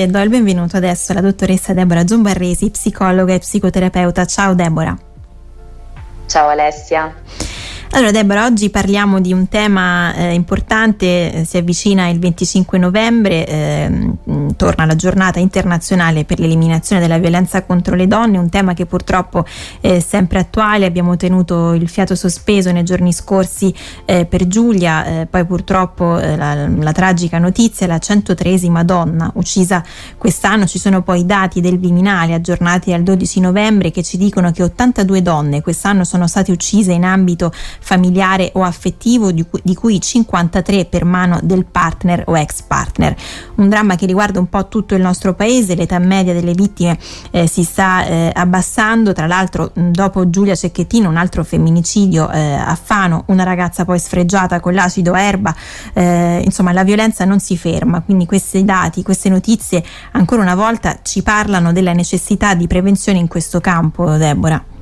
E do il benvenuto adesso alla dottoressa Deborah Giombarresi, psicologa e psicoterapeuta. Ciao Deborah. Ciao Alessia. Allora Deborah, oggi parliamo di un tema eh, importante, eh, si avvicina il 25 novembre, eh, torna la giornata internazionale per l'eliminazione della violenza contro le donne, un tema che purtroppo è sempre attuale, abbiamo tenuto il fiato sospeso nei giorni scorsi eh, per Giulia, eh, poi purtroppo eh, la, la, tragica notizia, la 103esima donna uccisa quest'anno, ci sono poi i dati del Viminale aggiornati al 12 novembre che ci dicono che 82 donne quest'anno sono state uccise in ambito familiare o affettivo, di cui, di cui 53 per mano del partner o ex partner. Un dramma che riguarda un po' tutto il nostro paese, l'età media delle vittime eh, si sta eh, abbassando, tra l'altro dopo Giulia Cecchettino un altro femminicidio eh, a Fano, una ragazza poi sfregiata con l'acido erba, eh, insomma la violenza non si ferma, quindi questi dati, queste notizie ancora una volta ci parlano della necessità di prevenzione in questo campo, Deborah.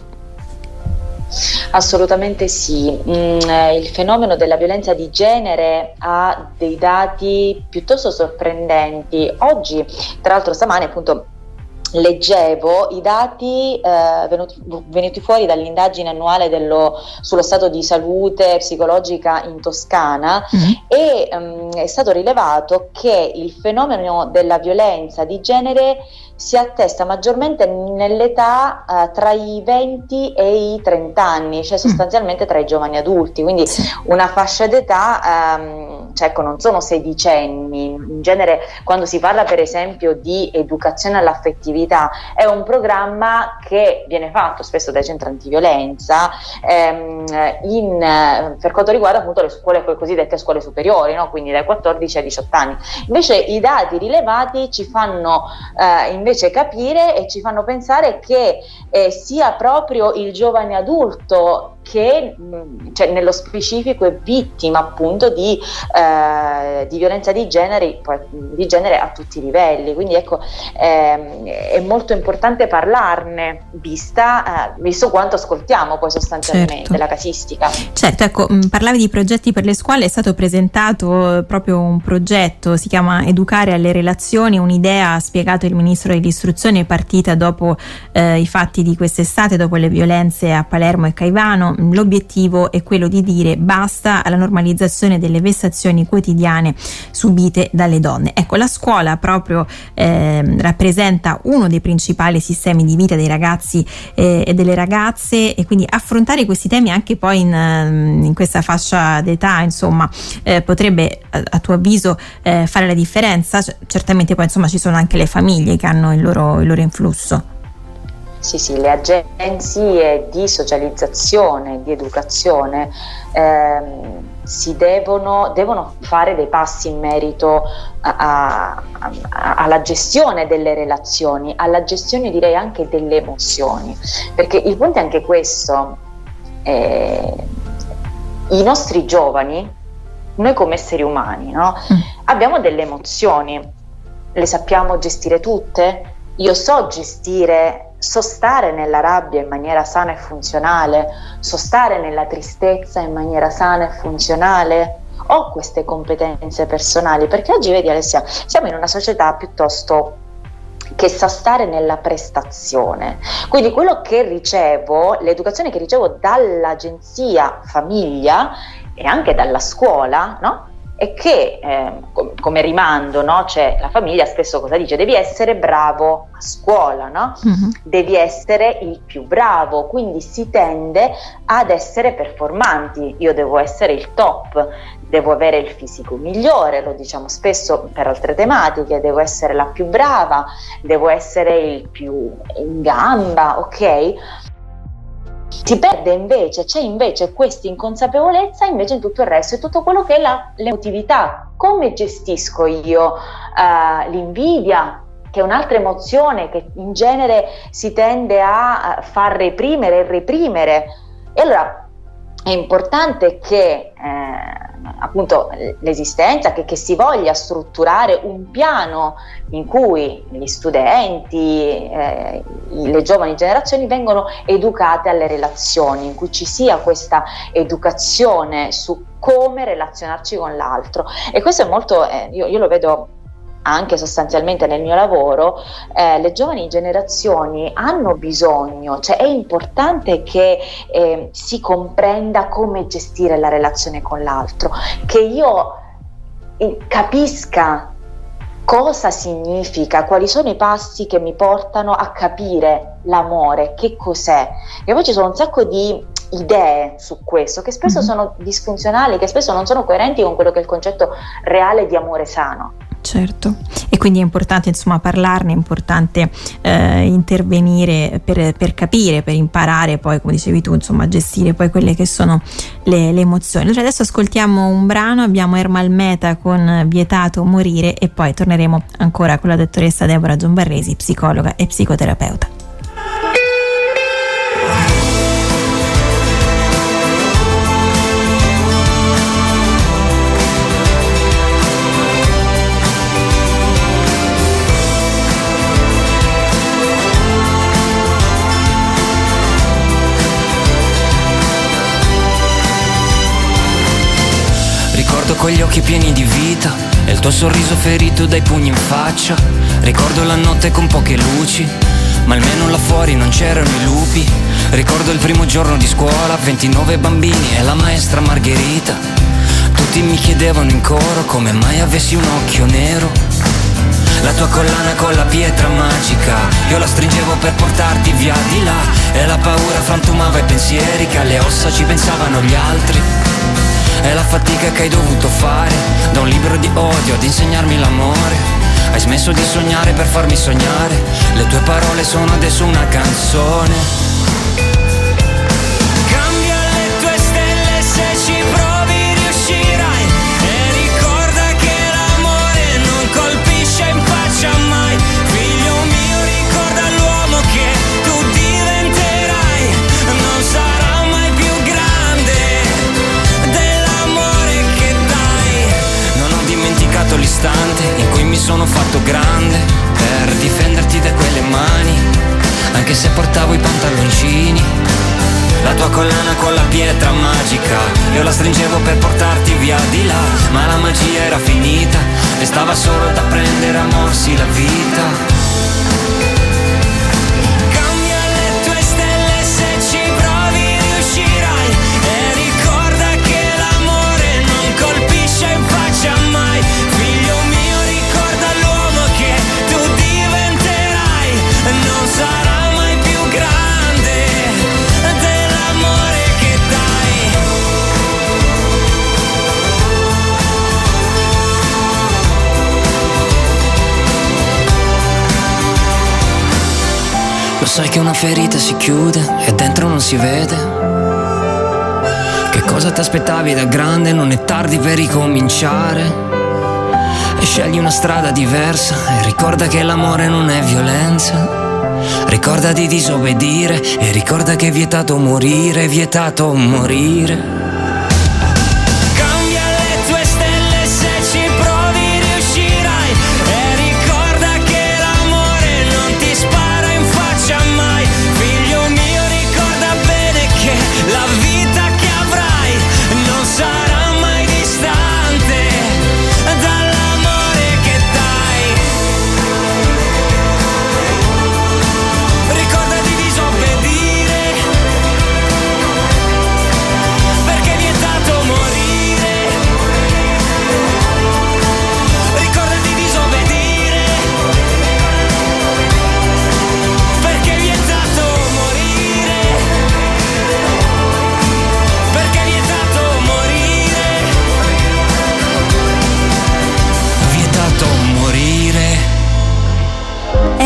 Assolutamente sì, mm, eh, il fenomeno della violenza di genere ha dei dati piuttosto sorprendenti. Oggi, tra l'altro stamane appunto leggevo i dati eh, venuti, venuti, fuori dall'indagine annuale dello, sullo stato di salute psicologica in Toscana mm-hmm. e um, è stato rilevato che il fenomeno della violenza di genere si attesta maggiormente nell'età uh, tra i 20 e i 30 anni, cioè mm. sostanzialmente tra i giovani adulti, quindi una fascia d'età, um, cioè ecco, non sono sedicenni, in genere quando si parla per esempio di educazione all'affettività è un programma che viene fatto spesso dai centri antiviolenza um, in, per quanto riguarda appunto le scuole le cosiddette scuole superiori, no? quindi dai 14 ai 18 anni. Invece i dati rilevati ci fanno uh, invece capire e ci fanno pensare che eh, sia proprio il giovane adulto che mh, cioè, nello specifico è vittima appunto di, eh, di violenza di genere, di genere, a tutti i livelli. Quindi ecco, ehm, è molto importante parlarne, vista, eh, visto quanto ascoltiamo poi sostanzialmente certo. la casistica. Certo, ecco, mh, parlavi di progetti per le scuole, è stato presentato proprio un progetto, si chiama Educare alle relazioni, un'idea, ha spiegato il ministro dell'istruzione, partita dopo eh, i fatti di quest'estate, dopo le violenze a Palermo e Caivano l'obiettivo è quello di dire basta alla normalizzazione delle vessazioni quotidiane subite dalle donne. Ecco, la scuola proprio eh, rappresenta uno dei principali sistemi di vita dei ragazzi eh, e delle ragazze e quindi affrontare questi temi anche poi in, ehm, in questa fascia d'età, insomma, eh, potrebbe a, a, tuo avviso eh, fare la differenza. C- certamente poi insomma ci sono anche le famiglie che hanno il loro, il loro influsso. Sì, sì, le agenzie di socializzazione, di educazione ehm, si devono, devono, fare dei passi in merito a, a, a, alla gestione delle relazioni, alla gestione direi anche delle emozioni, perché il punto è anche questo, eh, i nostri giovani, noi come esseri umani, no? mm. abbiamo delle emozioni, le sappiamo gestire tutte? Io so gestire sostare nella rabbia in maniera sana e funzionale, sostare nella tristezza in maniera sana e funzionale? Ho queste competenze personali? Perché oggi, vedi Alessia, siamo in una società piuttosto che sa stare nella prestazione. Quindi quello che ricevo, l'educazione che ricevo dall'agenzia famiglia e anche dalla scuola, no? E che eh, come rimando no? cioè, la famiglia spesso cosa dice devi essere bravo a scuola no? uh-huh. devi essere il più bravo quindi si tende ad essere performanti io devo essere il top devo avere il fisico migliore lo diciamo spesso per altre tematiche devo essere la più brava devo essere il più in gamba ok si perde invece, c'è invece questa inconsapevolezza invece in tutto il resto, e tutto quello che è l'emotività. Come gestisco io uh, l'invidia, che è un'altra emozione che in genere si tende a far reprimere e reprimere. E allora è importante che eh, appunto l'esistenza, che, che, si voglia strutturare un piano in cui gli studenti, eh, le giovani generazioni vengono educate alle relazioni, in cui ci sia questa educazione su come relazionarci con l'altro. E questo è molto, eh, io, io lo vedo anche sostanzialmente nel mio lavoro, eh, le giovani generazioni hanno bisogno, cioè è importante che eh, si comprenda come gestire la relazione con l'altro, che io eh, capisca cosa significa, quali sono i passi che mi portano a capire l'amore, che cos'è. E poi ci sono un sacco di idee su questo che spesso mm-hmm. sono disfunzionali, che spesso non sono coerenti con quello che è il concetto reale di amore sano. Certo, e quindi è importante insomma parlarne, è importante eh, intervenire per, per, capire, per imparare poi, come dicevi tu, insomma, a gestire poi quelle che sono le, le emozioni. Allora adesso ascoltiamo un brano, abbiamo Ermal Meta con Vietato morire e poi torneremo ancora con la dottoressa Deborah Giombarresi, psicologa e psicoterapeuta. Con gli occhi pieni di vita e il tuo sorriso ferito dai pugni in faccia. Ricordo la notte con poche luci, ma almeno là fuori non c'erano i lupi. Ricordo il primo giorno di scuola, 29 bambini e la maestra Margherita. Tutti mi chiedevano in coro come mai avessi un occhio nero. La tua collana con la pietra magica, io la stringevo per portarti via di là. E la paura frantumava i pensieri che alle ossa ci pensavano gli altri. È la fatica che hai dovuto fare Da un libro di odio ad insegnarmi l'amore. Hai smesso di sognare per farmi sognare Le tue parole sono adesso una canzone pietra magica, io la stringevo per portarti via di là, ma la magia era finita e stava solo da prendere a morsi la vita. Sai che una ferita si chiude e dentro non si vede. Che cosa ti aspettavi da grande? Non è tardi per ricominciare. E scegli una strada diversa e ricorda che l'amore non è violenza. Ricorda di disobbedire e ricorda che è vietato morire, è vietato morire.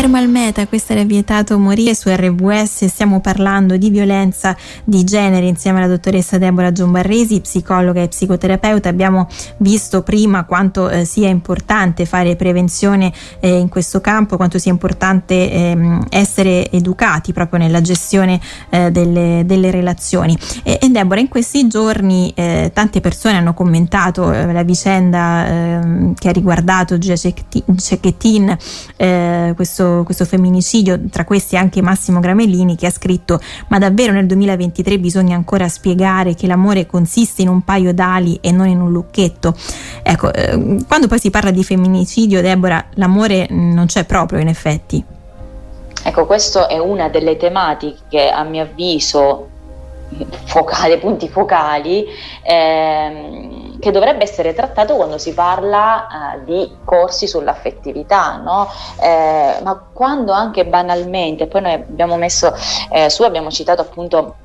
Meta, questo era vietato morire su RWS, stiamo parlando di violenza di genere insieme alla dottoressa Deborah Giombarresi, psicologa e psicoterapeuta. Abbiamo visto prima quanto eh, sia importante fare prevenzione eh, in questo campo, quanto sia importante ehm, essere educati proprio nella gestione eh, delle, delle, relazioni. E, e, Deborah, in questi giorni eh, tante persone hanno commentato eh, la vicenda ehm, che ha riguardato Gia Cecchettin, eh, questo questo, femminicidio, tra questi anche Massimo Gramellini che ha scritto ma davvero nel 2023 bisogna ancora spiegare che l'amore consiste in un paio d'ali e non in un lucchetto. Ecco, eh, quando poi si parla di femminicidio, Deborah, l'amore non c'è proprio in effetti. Ecco, questa è una delle tematiche, a mio avviso, focali, punti focali, ehm, che dovrebbe essere trattato quando si parla eh, di corsi sull'affettività, no? eh, ma quando anche banalmente, poi noi abbiamo messo eh, su, abbiamo citato appunto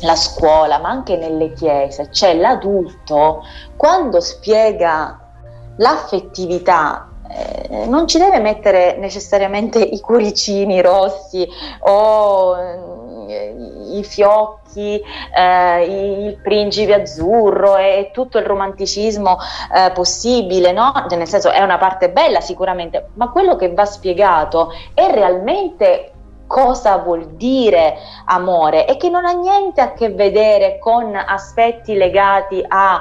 la scuola, ma anche nelle chiese, c'è l'adulto quando spiega l'affettività eh, non ci deve mettere necessariamente i cuoricini rossi o i fiocchi, eh, il principe azzurro e tutto il romanticismo eh, possibile, no? Cioè, nel senso è una parte bella sicuramente, ma quello che va spiegato è realmente cosa vuol dire amore e che non ha niente a che vedere con aspetti legati a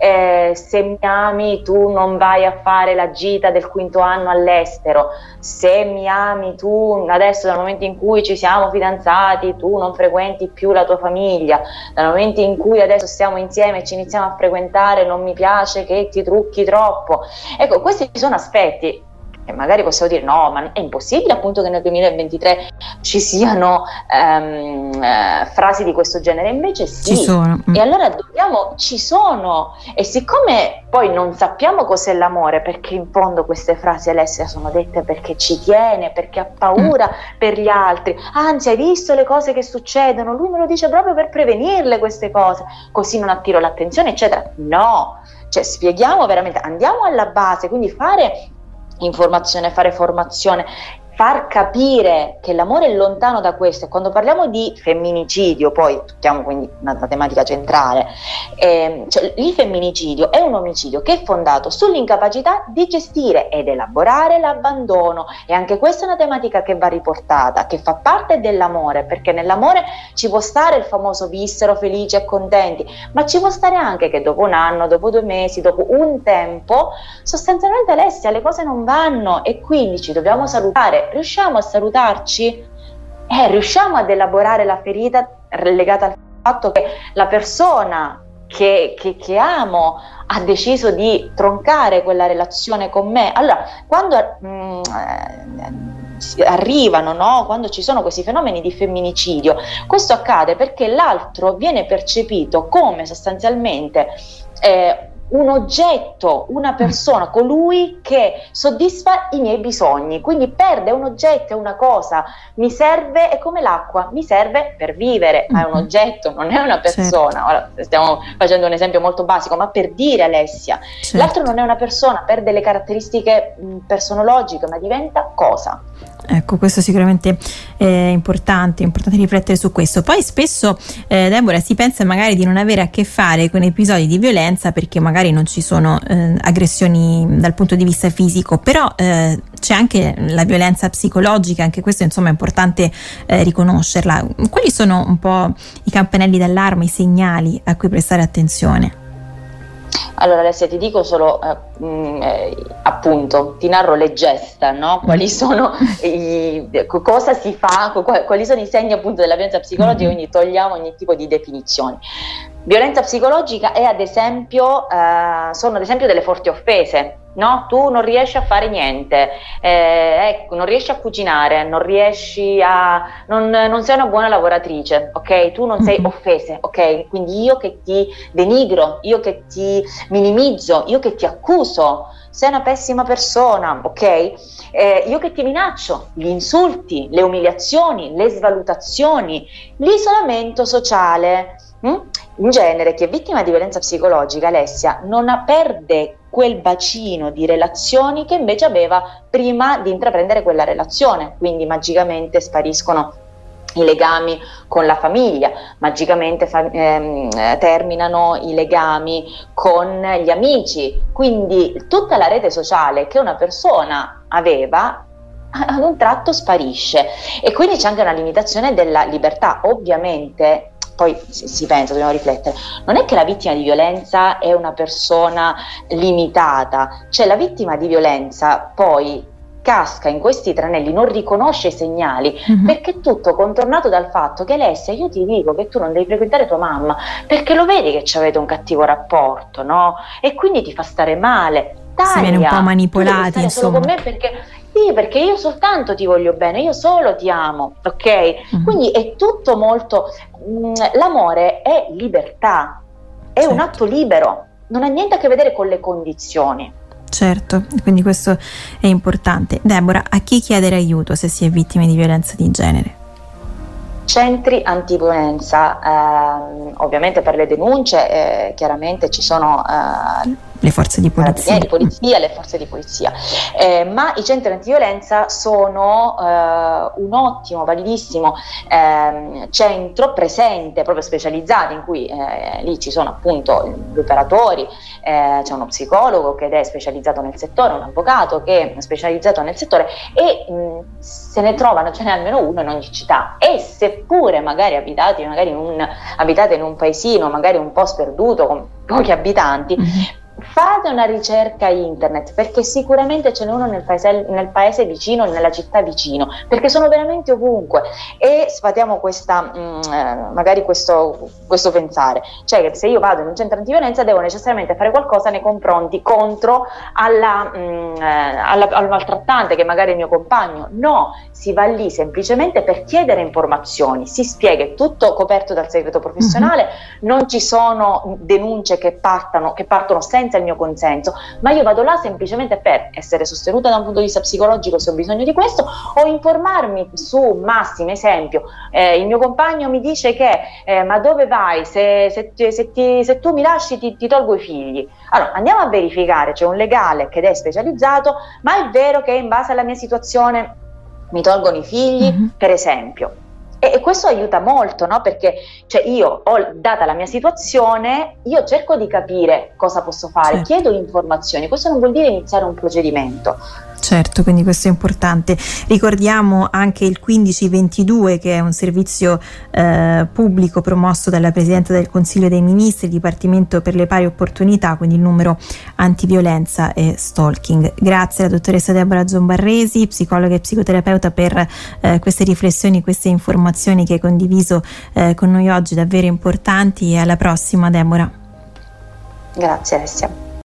eh, se mi ami tu non vai a fare la gita del quinto anno all'estero, se mi ami tu adesso dal momento in cui ci siamo fidanzati tu non frequenti più la tua famiglia, dal momento in cui adesso stiamo insieme e ci iniziamo a frequentare non mi piace che ti trucchi troppo. Ecco, questi sono aspetti e magari possiamo dire no, ma è impossibile appunto che nel 2023 ci siano um, uh, frasi di questo genere, invece sì. Ci sono. Mm. E allora dobbiamo, ci sono. E siccome poi non sappiamo cos'è l'amore, perché in fondo queste frasi Alessia sono dette perché ci tiene, perché ha paura mm. per gli altri, anzi hai visto le cose che succedono, lui me lo dice proprio per prevenirle queste cose, così non attiro l'attenzione, eccetera. No, cioè spieghiamo veramente, andiamo alla base, quindi fare informazione, fare formazione far capire che l'amore è lontano da questo e quando parliamo di femminicidio, poi tocchiamo quindi una, una tematica centrale, eh, cioè il femminicidio è un omicidio che è fondato sull'incapacità di gestire ed elaborare l'abbandono e anche questa è una tematica che va riportata, che fa parte dell'amore, perché nell'amore ci può stare il famoso vissero felici e contenti, ma ci può stare anche che dopo un anno, dopo due mesi, dopo un tempo, sostanzialmente Alessia le cose non vanno e quindi ci dobbiamo salutare riusciamo a salutarci? Eh, riusciamo ad elaborare la ferita legata al fatto che la persona che, che, che, amo ha deciso di troncare quella relazione con me. Allora, quando mh, mm, eh, arrivano, no? quando ci sono questi fenomeni di femminicidio, questo accade perché l'altro viene percepito come sostanzialmente eh, un oggetto, una persona, colui che soddisfa i miei bisogni, quindi perde un oggetto, una cosa, mi serve, è come l'acqua, mi serve per vivere, ma è un mhm. oggetto, non è una certo. persona. Certo. Ora stiamo facendo un esempio molto basico, ma per dire Alessia, certo. l'altro non è una persona, perde le caratteristiche personologiche, ma diventa cosa. Ecco, questo sicuramente è importante, è importante riflettere su questo. Poi spesso, eh, Deborah, si pensa magari di non avere a che fare con episodi di violenza perché magari non ci sono eh, aggressioni dal punto di vista fisico, però eh, c'è anche la violenza psicologica, anche questo insomma è importante eh, riconoscerla. Quali sono un po' i campanelli d'allarme, i segnali a cui prestare attenzione? Allora Alessia ti dico solo eh, mh, mm, eh, appunto, ti narro le gesta, no? quali sono i, cosa si fa, quali sono i segni appunto della violenza psicologica, mm-hmm. quindi togliamo ogni tipo di definizioni. Violenza psicologica è ad esempio, eh, sono ad esempio delle forti offese, no? Tu non riesci a fare niente, eh, ecco, non riesci a cucinare, non riesci a... Non, non, sei una buona lavoratrice, ok? Tu non sei mm-hmm. offese, ok? Quindi io che ti denigro, io che ti minimizzo, io che ti accuso, sei una pessima persona, ok? Eh, io che ti minaccio, gli insulti, le umiliazioni, le svalutazioni, l'isolamento sociale. Hm? In genere chi è vittima di violenza psicologica, Alessia, non perde quel bacino di relazioni che invece aveva prima di intraprendere quella relazione, quindi magicamente spariscono i legami con la famiglia, magicamente fa- ehm, terminano i legami con gli amici, quindi tutta la rete sociale che una persona aveva ad un tratto sparisce. E quindi c'è anche una limitazione della libertà. Ovviamente poi si, pensa, dobbiamo riflettere, non è che la vittima di violenza è una persona limitata, cioè la vittima di violenza poi casca in questi tranelli, non riconosce i segnali, mm-hmm. perché tutto contornato dal fatto che Alessia, io ti dico che tu non devi frequentare tua mamma, perché lo vedi che ci avete un cattivo rapporto, no? E quindi ti fa stare male. Taglia, si viene un po' manipolati, insomma. Solo con me perché sì, perché io soltanto ti voglio bene, io solo ti amo, ok? Mm-hmm. Quindi è tutto molto. Mh, mm, l'amore è libertà, è certo. un atto libero, non ha niente a che vedere con le condizioni. Certo, quindi questo è importante. Deborah, a chi chiedere aiuto se si è vittime di violenza di genere? Centri antiviolenza, ehm, ovviamente per le denunce eh, chiaramente ci sono eh, le forze di polizia, di polizia le forze di polizia, eh, ma i centri antiviolenza sono eh, un ottimo, validissimo eh, centro presente, proprio specializzato, in cui eh, lì ci sono appunto gli operatori, eh, c'è uno psicologo che è specializzato nel settore, un avvocato che è specializzato nel settore e mh, se ne trovano, ce n'è almeno uno in ogni città. E seppure magari abitati, magari in un, abitate in un paesino, magari un po' sperduto, con pochi abitanti, mm-hmm fate una ricerca internet perché sicuramente ce n'è uno nel paese, nel paese, vicino, nella città vicino, perché sono veramente ovunque. E sfatiamo questa, mh, mm, magari questo, questo, pensare, cioè che se io vado in un centro antiviolenza devo necessariamente fare qualcosa nei confronti contro alla, mh, mm, eh, alla, al maltrattante che magari è il mio compagno, no, si va lì semplicemente per chiedere informazioni, si spiega, è tutto coperto dal segreto professionale, mm-hmm. non ci sono denunce che, partano, che partono senza senza il mio consenso, ma io vado là semplicemente per essere sostenuta da un punto di vista psicologico se ho bisogno di questo o informarmi su massimo esempio, eh, il mio compagno mi dice che eh, ma dove vai se, se, se, ti, se tu mi lasci ti, ti, tolgo i figli. Allora andiamo a verificare, c'è un legale che è specializzato, ma è vero che in base alla mia situazione mi tolgono i figli, mm-hmm. per esempio. E, questo aiuta molto, no? Perché cioè io, ho, data la mia situazione, io cerco di capire cosa posso fare, certo. chiedo informazioni. Questo non vuol dire iniziare un procedimento. Certo, quindi questo è importante. Ricordiamo anche il 1522 che è un servizio eh, pubblico promosso dalla Presidente del Consiglio dei Ministri, Dipartimento per le pari opportunità, quindi il numero antiviolenza e stalking. Grazie alla dottoressa Deborah Zombarresi, psicologa e psicoterapeuta per eh, queste riflessioni, queste informazioni che hai condiviso eh, con noi oggi davvero importanti e alla prossima Deborah. Grazie Alessia.